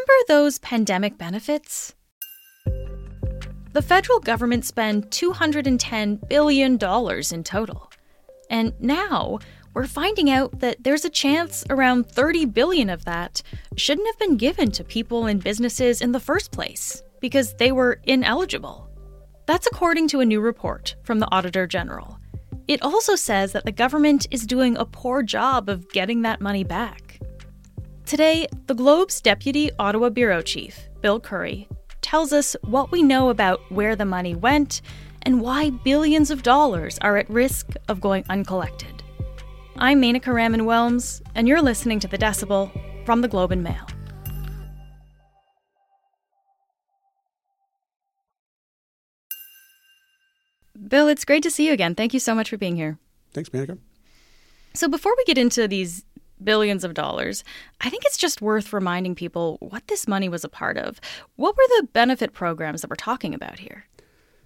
Remember those pandemic benefits? The federal government spent $210 billion in total. And now we're finding out that there's a chance around 30 billion of that shouldn't have been given to people and businesses in the first place because they were ineligible. That's according to a new report from the Auditor General. It also says that the government is doing a poor job of getting that money back. Today, the Globe's Deputy Ottawa Bureau Chief, Bill Curry, tells us what we know about where the money went and why billions of dollars are at risk of going uncollected. I'm Menaka Raman Wilms, and you're listening to The Decibel from the Globe and Mail. Bill, it's great to see you again. Thank you so much for being here. Thanks, Menaka. So, before we get into these billions of dollars, I think it's just worth reminding people what this money was a part of. What were the benefit programs that we're talking about here?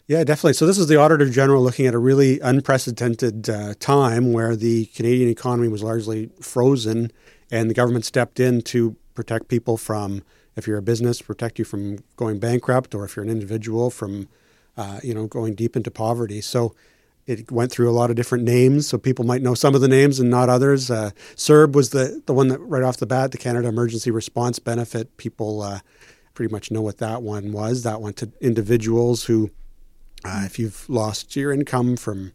Yeah, definitely. So, this is the Auditor General looking at a really unprecedented uh, time where the Canadian economy was largely frozen and the government stepped in to protect people from, if you're a business, protect you from going bankrupt, or if you're an individual, from, uh, you know, going deep into poverty. So, it went through a lot of different names, so people might know some of the names and not others. Uh, CERB was the, the one that right off the bat, the Canada Emergency Response Benefit. People uh, pretty much know what that one was. That went to individuals who, uh, if you've lost your income from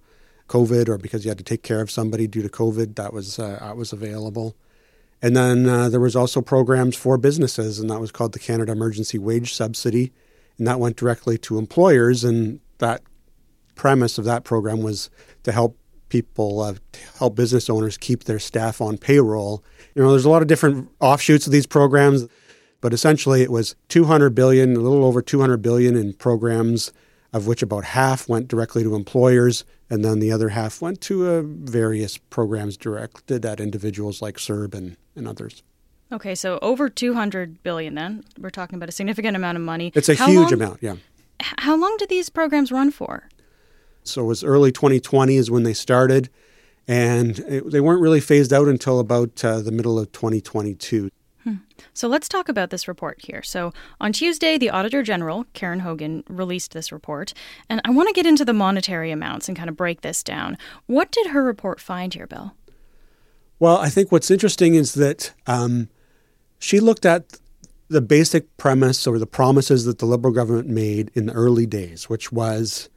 COVID or because you had to take care of somebody due to COVID, that was uh, that was available. And then uh, there was also programs for businesses, and that was called the Canada Emergency Wage Subsidy, and that went directly to employers, and that premise of that program was to help people uh, help business owners keep their staff on payroll. You know, there's a lot of different offshoots of these programs, but essentially it was 200 billion, a little over 200 billion in programs, of which about half went directly to employers, and then the other half went to uh, various programs directed at individuals like CERB and, and others. Okay, so over 200 billion then. We're talking about a significant amount of money. It's a How huge long- amount, yeah. How long did these programs run for? So it was early 2020 is when they started, and it, they weren't really phased out until about uh, the middle of 2022. So let's talk about this report here. So on Tuesday, the Auditor General, Karen Hogan, released this report. And I want to get into the monetary amounts and kind of break this down. What did her report find here, Bill? Well, I think what's interesting is that um, she looked at the basic premise or the promises that the Liberal government made in the early days, which was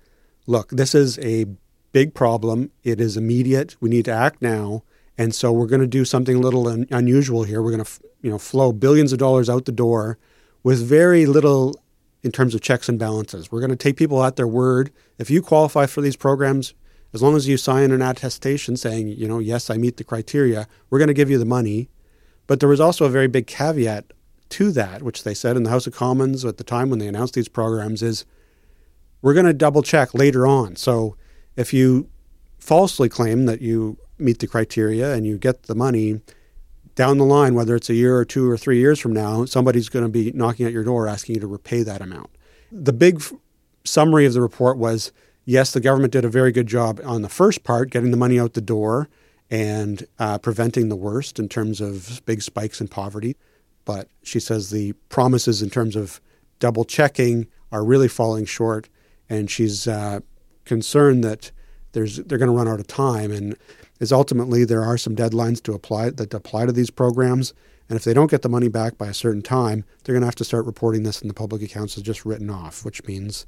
look, this is a big problem. It is immediate. We need to act now. And so we're going to do something a little un- unusual here. We're going to, you know, flow billions of dollars out the door with very little in terms of checks and balances. We're going to take people at their word. If you qualify for these programs, as long as you sign an attestation saying, you know, yes, I meet the criteria, we're going to give you the money. But there was also a very big caveat to that, which they said in the House of Commons at the time when they announced these programs is we're going to double check later on. So if you falsely claim that you meet the criteria and you get the money down the line, whether it's a year or two or three years from now, somebody's going to be knocking at your door asking you to repay that amount. The big f- summary of the report was yes, the government did a very good job on the first part, getting the money out the door and uh, preventing the worst in terms of big spikes in poverty. But she says the promises in terms of double checking are really falling short, and she's uh, concerned that there's they're going to run out of time, and is ultimately there are some deadlines to apply that apply to these programs. And if they don't get the money back by a certain time, they're going to have to start reporting this in the public accounts as just written off, which means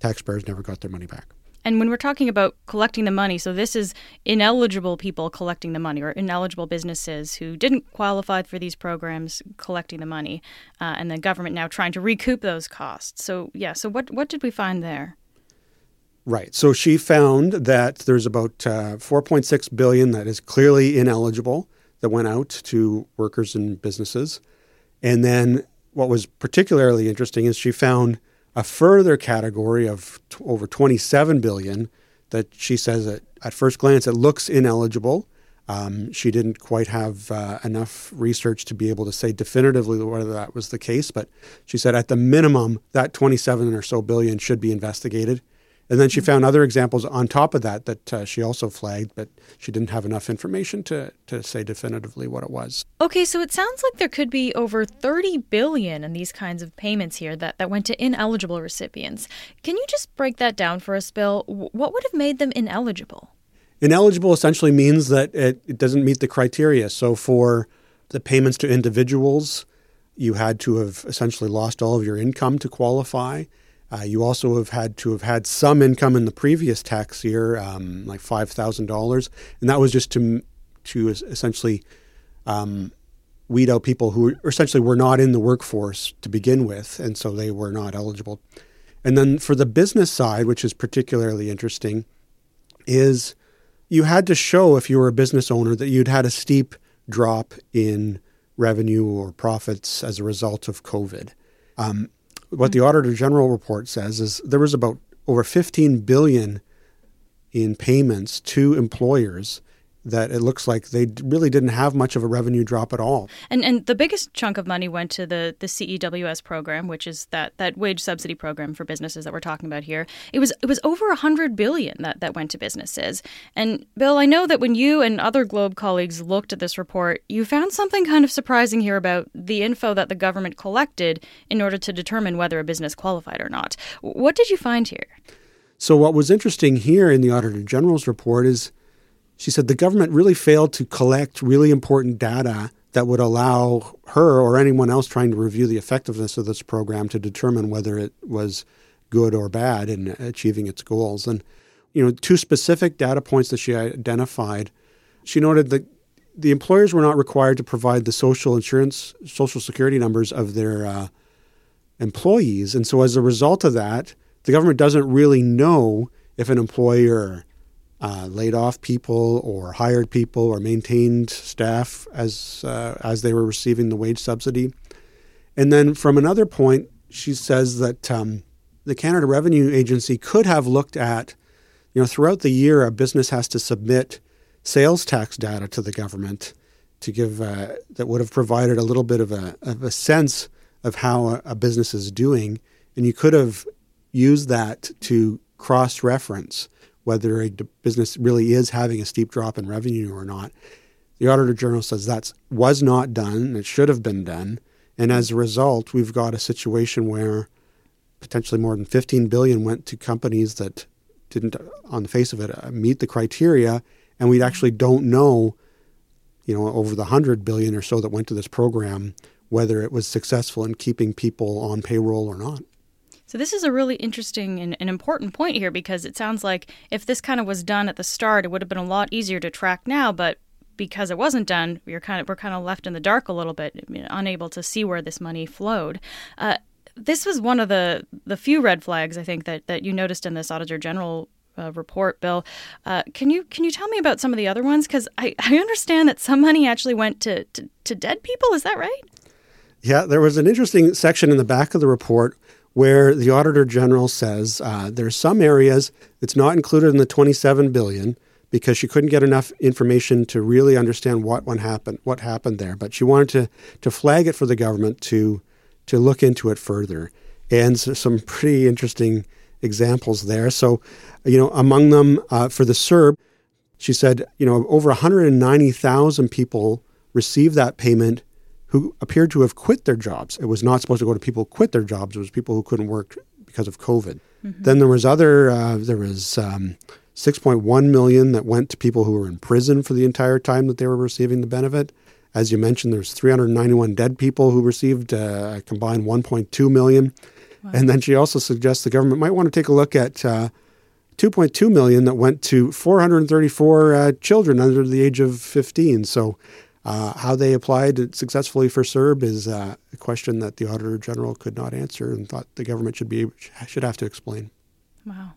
taxpayers never got their money back. And when we're talking about collecting the money, so this is ineligible people collecting the money or ineligible businesses who didn't qualify for these programs collecting the money, uh, and the government now trying to recoup those costs. So, yeah, so what, what did we find there? Right. So she found that there's about uh, 4.6 billion that is clearly ineligible that went out to workers and businesses. And then what was particularly interesting is she found a further category of t- over 27 billion that she says that at first glance it looks ineligible. Um, she didn't quite have uh, enough research to be able to say definitively whether that was the case, but she said at the minimum that 27 or so billion should be investigated And then she found other examples on top of that that uh, she also flagged, but she didn't have enough information to, to say definitively what it was. Okay, so it sounds like there could be over 30 billion in these kinds of payments here that, that went to ineligible recipients. Can you just break that down for us, Bill? What would have made them ineligible? Ineligible essentially means that it, it doesn't meet the criteria. So for the payments to individuals, you had to have essentially lost all of your income to qualify. Uh, you also have had to have had some income in the previous tax year, um, like five thousand dollars, and that was just to to essentially um, weed out people who essentially were not in the workforce to begin with, and so they were not eligible. And then for the business side, which is particularly interesting, is you had to show if you were a business owner that you'd had a steep drop in revenue or profits as a result of COVID. Um, what the Auditor General report says is there was about over 15 billion in payments to employers that it looks like they really didn't have much of a revenue drop at all. And and the biggest chunk of money went to the the CEWS program, which is that that wage subsidy program for businesses that we're talking about here. It was it was over a hundred billion that that went to businesses. And Bill, I know that when you and other Globe colleagues looked at this report, you found something kind of surprising here about the info that the government collected in order to determine whether a business qualified or not. What did you find here? So what was interesting here in the Auditor General's report is she said the government really failed to collect really important data that would allow her or anyone else trying to review the effectiveness of this program to determine whether it was good or bad in achieving its goals. And you know, two specific data points that she identified. She noted that the employers were not required to provide the social insurance, social security numbers of their uh, employees, and so as a result of that, the government doesn't really know if an employer uh, laid off people or hired people or maintained staff as uh, as they were receiving the wage subsidy. And then from another point, she says that um, the Canada Revenue Agency could have looked at, you know, throughout the year, a business has to submit sales tax data to the government to give uh, that would have provided a little bit of a, of a sense of how a, a business is doing, and you could have used that to cross reference whether a business really is having a steep drop in revenue or not. The Auditor General says that was not done. It should have been done. And as a result, we've got a situation where potentially more than 15 billion went to companies that didn't, on the face of it, uh, meet the criteria. And we actually don't know, you know, over the 100 billion or so that went to this program, whether it was successful in keeping people on payroll or not. So this is a really interesting and, and, important point here because it sounds like if this kind of was done at the start, it would have been a lot easier to track now. But because it wasn't done, we're kind of we're kind of left in the dark a little bit, unable to see where this money flowed. Uh, this was one of the the few red flags I think that that you noticed in this Auditor General uh, report, Bill. Uh, can you can you tell me about some of the other ones? Because I, I understand that some money actually went to, to, to dead people. Is that right? Yeah, there was an interesting section in the back of the report where the auditor general says uh, there are some areas that's not included in the 27 billion because she couldn't get enough information to really understand what one happened, what happened there. But she wanted to to flag it for the government to to look into it further, and so some pretty interesting examples there. So, you know, among them uh, for the CERB, she said, you know, over 190,000 people received that payment who appeared to have quit their jobs. It was not supposed to go to people who quit their jobs. It was people who couldn't work because of COVID. Mm-hmm. Then there was other. Uh, there was um, 6.1 million that went to people who were in prison for the entire time that they were receiving the benefit. As you mentioned, there's 391 dead people who received uh, a combined 1.2 million. Wow. And then she also suggests the government might want to take a look at uh, 2.2 million that went to 434 uh, children under the age of 15. So uh, how they applied successfully for CERB is uh, a question that the Auditor General could not answer and thought the government should be should have to explain. Wow.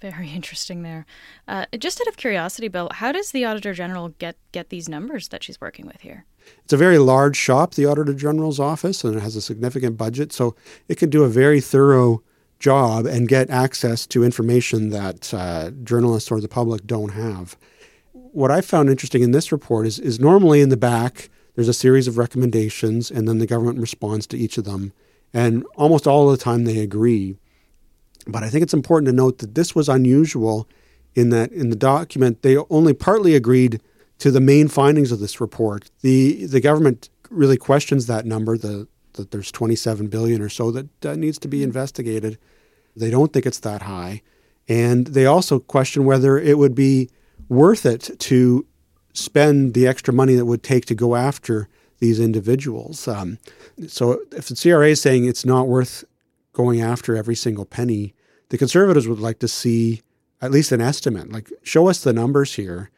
Very interesting there. Uh, just out of curiosity, Bill, how does the Auditor General get, get these numbers that she's working with here? It's a very large shop, the Auditor General's office, and it has a significant budget, so it can do a very thorough job and get access to information that uh, journalists or the public don't have what I found interesting in this report is, is normally in the back, there's a series of recommendations, and then the government responds to each of them. And almost all of the time, they agree. But I think it's important to note that this was unusual in that in the document they only partly agreed to the main findings of this report. The the government really questions that number, the that there's 27 billion or so that uh, needs to be investigated. They don't think it's that high. And they also question whether it would be worth it to spend the extra money that would take to go after these individuals. Um, so if the CRA is saying it's not worth going after every single penny, the conservatives would like to see at least an estimate. Like, show us the numbers here.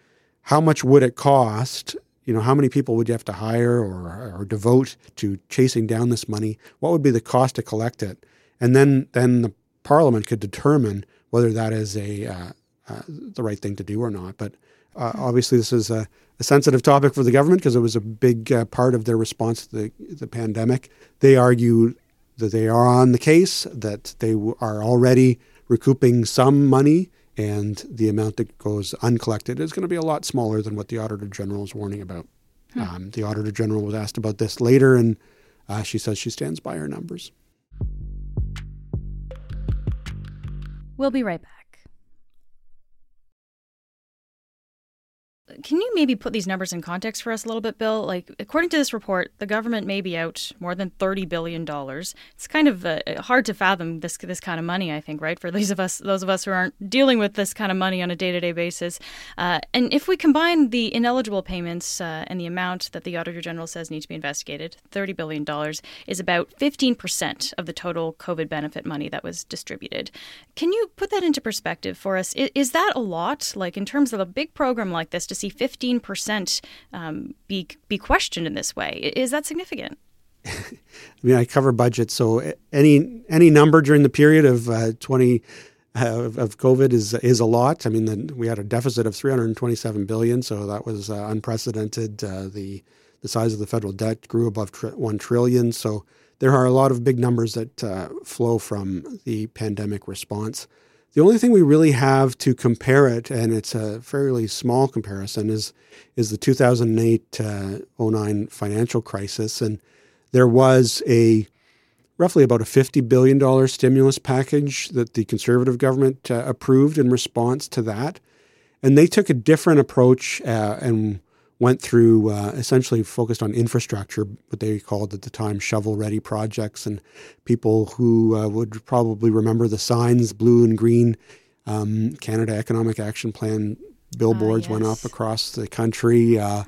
How much would it cost? You know, how many people would you have to hire or, or devote to chasing down this money? What would be the cost to collect it? And then, then the Parliament could determine whether that is a uh, uh, the right thing to do or not. But uh, obviously, this is a, a, sensitive topic for the government because it was a big uh, part of their response to the, the pandemic. They argue that they are on the case, that they w- are already recouping some money, and the amount that goes uncollected is going to be a lot smaller than what the Auditor General is warning about. Hmm. Um, the Auditor General was asked about this later, and uh, she says she stands by her numbers. We'll be right back. Can you maybe put these numbers in context for us a little bit, Bill? Like, according to this report, the government may be out more than thirty billion dollars. It's kind of uh, hard to fathom this this kind of money. I think, right, for those of us those of us who aren't dealing with this kind of money on a day to day basis. Uh, and if we combine the ineligible payments uh, and the amount that the Auditor General says need to be investigated, thirty billion dollars is about fifteen percent of the total COVID benefit money that was distributed. Can you put that into perspective for us? Is, is that a lot? Like in terms of a big program like this, see see 15% um, be, be questioned in this way. Is that significant? I mean, I cover budgets, so any any number during the period of uh, 20 uh, of COVID is is a lot. I mean, the, we had a deficit of 327 billion, so that was uh, unprecedented. Uh, the the size of the federal debt grew above tr- one trillion, so there are a lot of big numbers that uh, flow from the pandemic response. The only thing we really have to compare it, and it's a fairly small comparison, is is the 2008 uh, 09 financial crisis, and there was a roughly about a $50 billion stimulus package that the conservative government uh, approved in response to that. And they took a different approach uh, and went through uh, essentially focused on infrastructure, what they called at the time shovel ready projects. And people who uh, would probably remember the signs, blue and green, um, Canada Economic Action Plan billboards yes. went up across the country. Uh,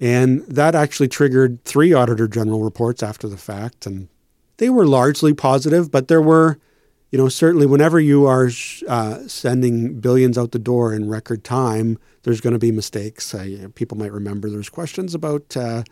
and that actually triggered three Auditor General reports after the fact. And they were largely positive, but there were you know, certainly whenever you are uh, sending billions out the door in record time, there's going to be mistakes. Uh, people might remember there's questions about uh,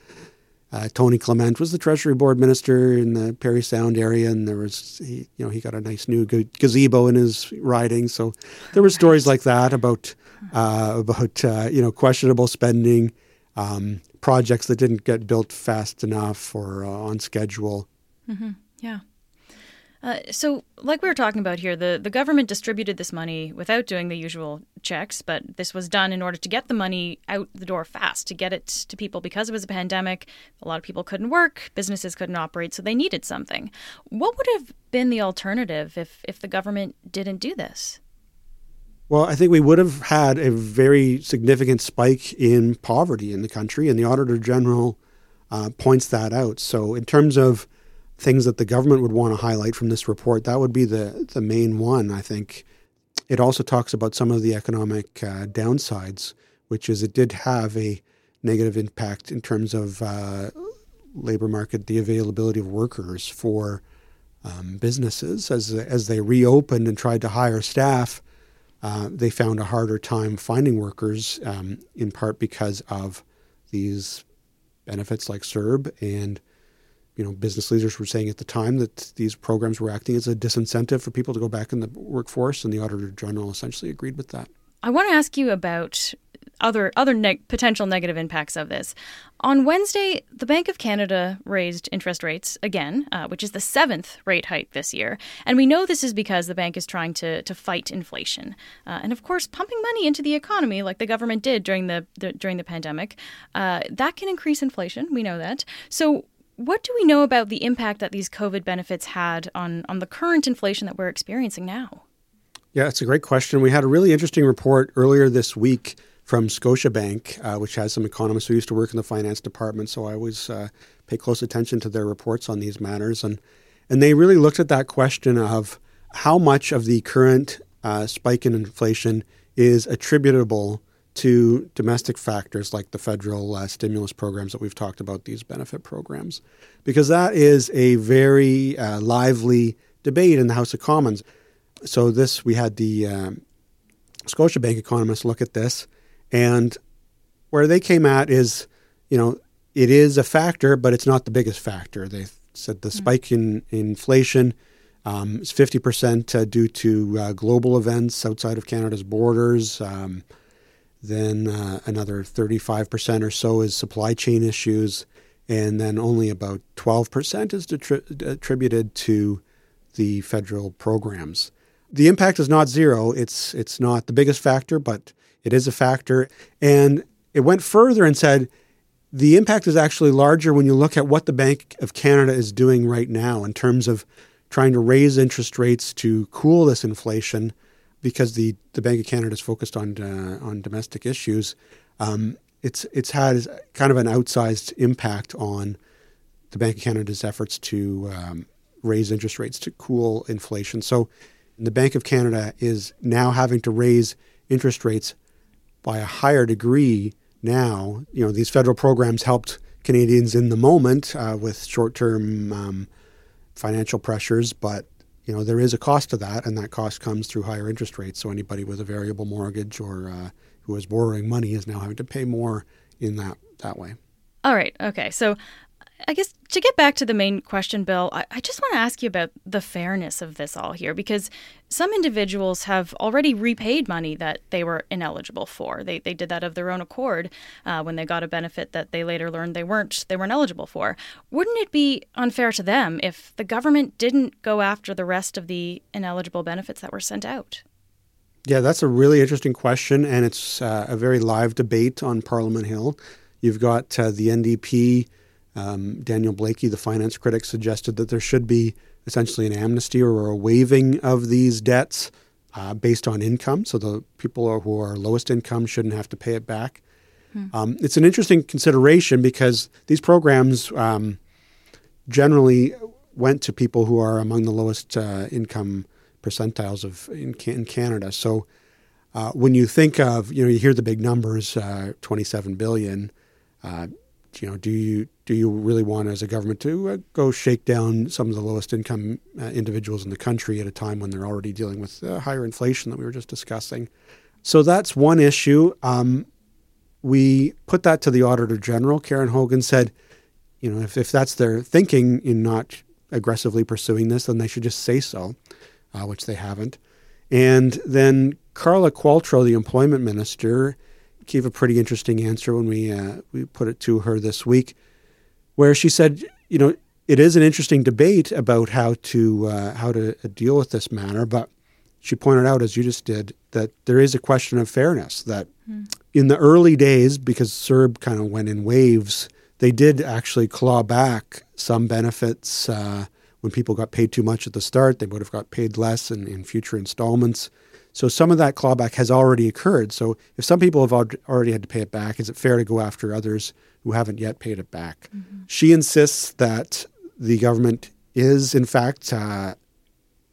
uh, Tony Clement was the Treasury Board minister in the Parry Sound area, and there was he, you know he got a nice new gazebo in his riding. So there were stories like that about uh, about uh, you know questionable spending, um, projects that didn't get built fast enough or on schedule. Mm-hmm. Yeah. Uh, so, like we were talking about here, the, the government distributed this money without doing the usual checks, but this was done in order to get the money out the door fast, to get it to people because it was a pandemic. A lot of people couldn't work, businesses couldn't operate, so they needed something. What would have been the alternative if, if the government didn't do this? Well, I think we would have had a very significant spike in poverty in the country, and the Auditor General uh, points that out. So, in terms of things that the government would want to highlight from this report, that would be the, the main one, I think. It also talks about some of the economic uh, downsides, which is it did have a negative impact in terms of uh, labor market, the availability of workers for um, businesses. As, as they reopened and tried to hire staff, uh, they found a harder time finding workers, um, in part because of these benefits like CERB and you know, business leaders were saying at the time that these programs were acting as a disincentive for people to go back in the workforce, and the Auditor General essentially agreed with that. I want to ask you about other other ne- potential negative impacts of this. On Wednesday, the Bank of Canada raised interest rates again, uh, which is the seventh rate hike this year. And we know this is because the bank is trying to, to fight inflation. Uh, and of course, pumping money into the economy, like the government did during the, the during the pandemic, uh, that can increase inflation. We know that. So what do we know about the impact that these COVID benefits had on, on the current inflation that we're experiencing now? Yeah, it's a great question. We had a really interesting report earlier this week from Scotiabank, uh, which has some economists who used to work in the finance department. So I always uh, pay close attention to their reports on these matters. And, and they really looked at that question of how much of the current uh, spike in inflation is attributable to domestic factors like the federal uh, stimulus programs that we've talked about, these benefit programs, because that is a very uh, lively debate in the House of Commons. So, this we had the um, Scotiabank economists look at this, and where they came at is, you know, it is a factor, but it's not the biggest factor. They said the mm-hmm. spike in, in inflation um, is 50% uh, due to uh, global events outside of Canada's borders. Um, then uh, another 35% or so is supply chain issues. And then only about 12% is detri- attributed to the federal programs. The impact is not zero. It's, it's not the biggest factor, but it is a factor. And it went further and said the impact is actually larger when you look at what the Bank of Canada is doing right now in terms of trying to raise interest rates to cool this inflation because the, the Bank of Canada is focused on uh, on domestic issues, um, it's it's had kind of an outsized impact on the Bank of Canada's efforts to um, raise interest rates to cool inflation. So, the Bank of Canada is now having to raise interest rates by a higher degree now. You know, these federal programs helped Canadians in the moment uh, with short-term um, financial pressures, but you know, there is a cost to that, and that cost comes through higher interest rates. So anybody with a variable mortgage or uh, who is borrowing money is now having to pay more in that that way. All right. Okay. So I guess to get back to the main question, Bill, I, I just want to ask you about the fairness of this all here because some individuals have already repaid money that they were ineligible for. They, they did that of their own accord uh, when they got a benefit that they later learned they weren't they weren't eligible for. Wouldn't it be unfair to them if the government didn't go after the rest of the ineligible benefits that were sent out? Yeah, that's a really interesting question, and it's uh, a very live debate on Parliament Hill. You've got uh, the NDP um, Daniel Blaikie, the finance critic, suggested that there should be essentially an amnesty or a waiving of these debts uh, based on income. So the people who are lowest income shouldn't have to pay it back. Hmm. Um, it's an interesting consideration because these programs um, generally went to people who are among the lowest uh, income percentiles of in, in Canada. So uh, when you think of, you know, you hear the big numbers, uh, 27 billion. Uh, you know, do you do you really want as a government to uh, go shake down some of the lowest income uh, individuals in the country at a time when they're already dealing with uh, higher inflation that we were just discussing? So that's one issue. Um, we put that to the Auditor General. Karen Hogan said, you know, if, if that's their thinking in not aggressively pursuing this, then they should just say so, uh, which they haven't. And then Carla Qualtrough, the employment minister, gave a pretty interesting answer when we uh, we put it to her this week, where she said, you know, it is an interesting debate about how to uh, how to deal with this matter, but she pointed out, as you just did, that there is a question of fairness. That mm. in the early days, because CERB kind of went in waves, they did actually claw back some benefits. Uh, when people got paid too much at the start, they would have got paid less in, in future installments. So some of that clawback has already occurred. So if some people have already had to pay it back, is it fair to go after others who haven't yet paid it back? Mm-hmm. She insists that the government is, in fact, uh,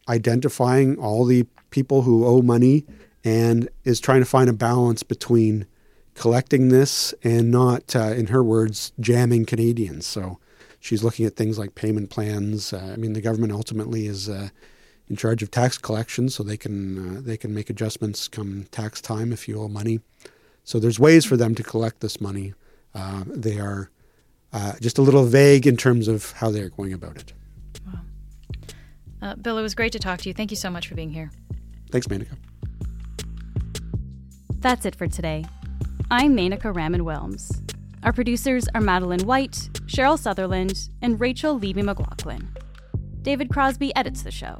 identifying all the people who owe money and is trying to find a balance between collecting this and not, uh, in her words, jamming Canadians. So she's looking at things like payment plans. Uh, I mean, the government ultimately is uh, in charge of tax collection, so they can uh, they can make adjustments come tax time if you owe money. So there's ways for them to collect this money. Uh, they are uh, just a little vague in terms of how they're going about it. Wow. Uh, Bill, it was great to talk to you. Thank you so much for being here. Thanks, Menaka. That's it for today. I'm Menaka Raman Wilms. Our producers are Madeline White, Cheryl Sutherland, and Rachel Levy McLaughlin. David Crosby edits the show.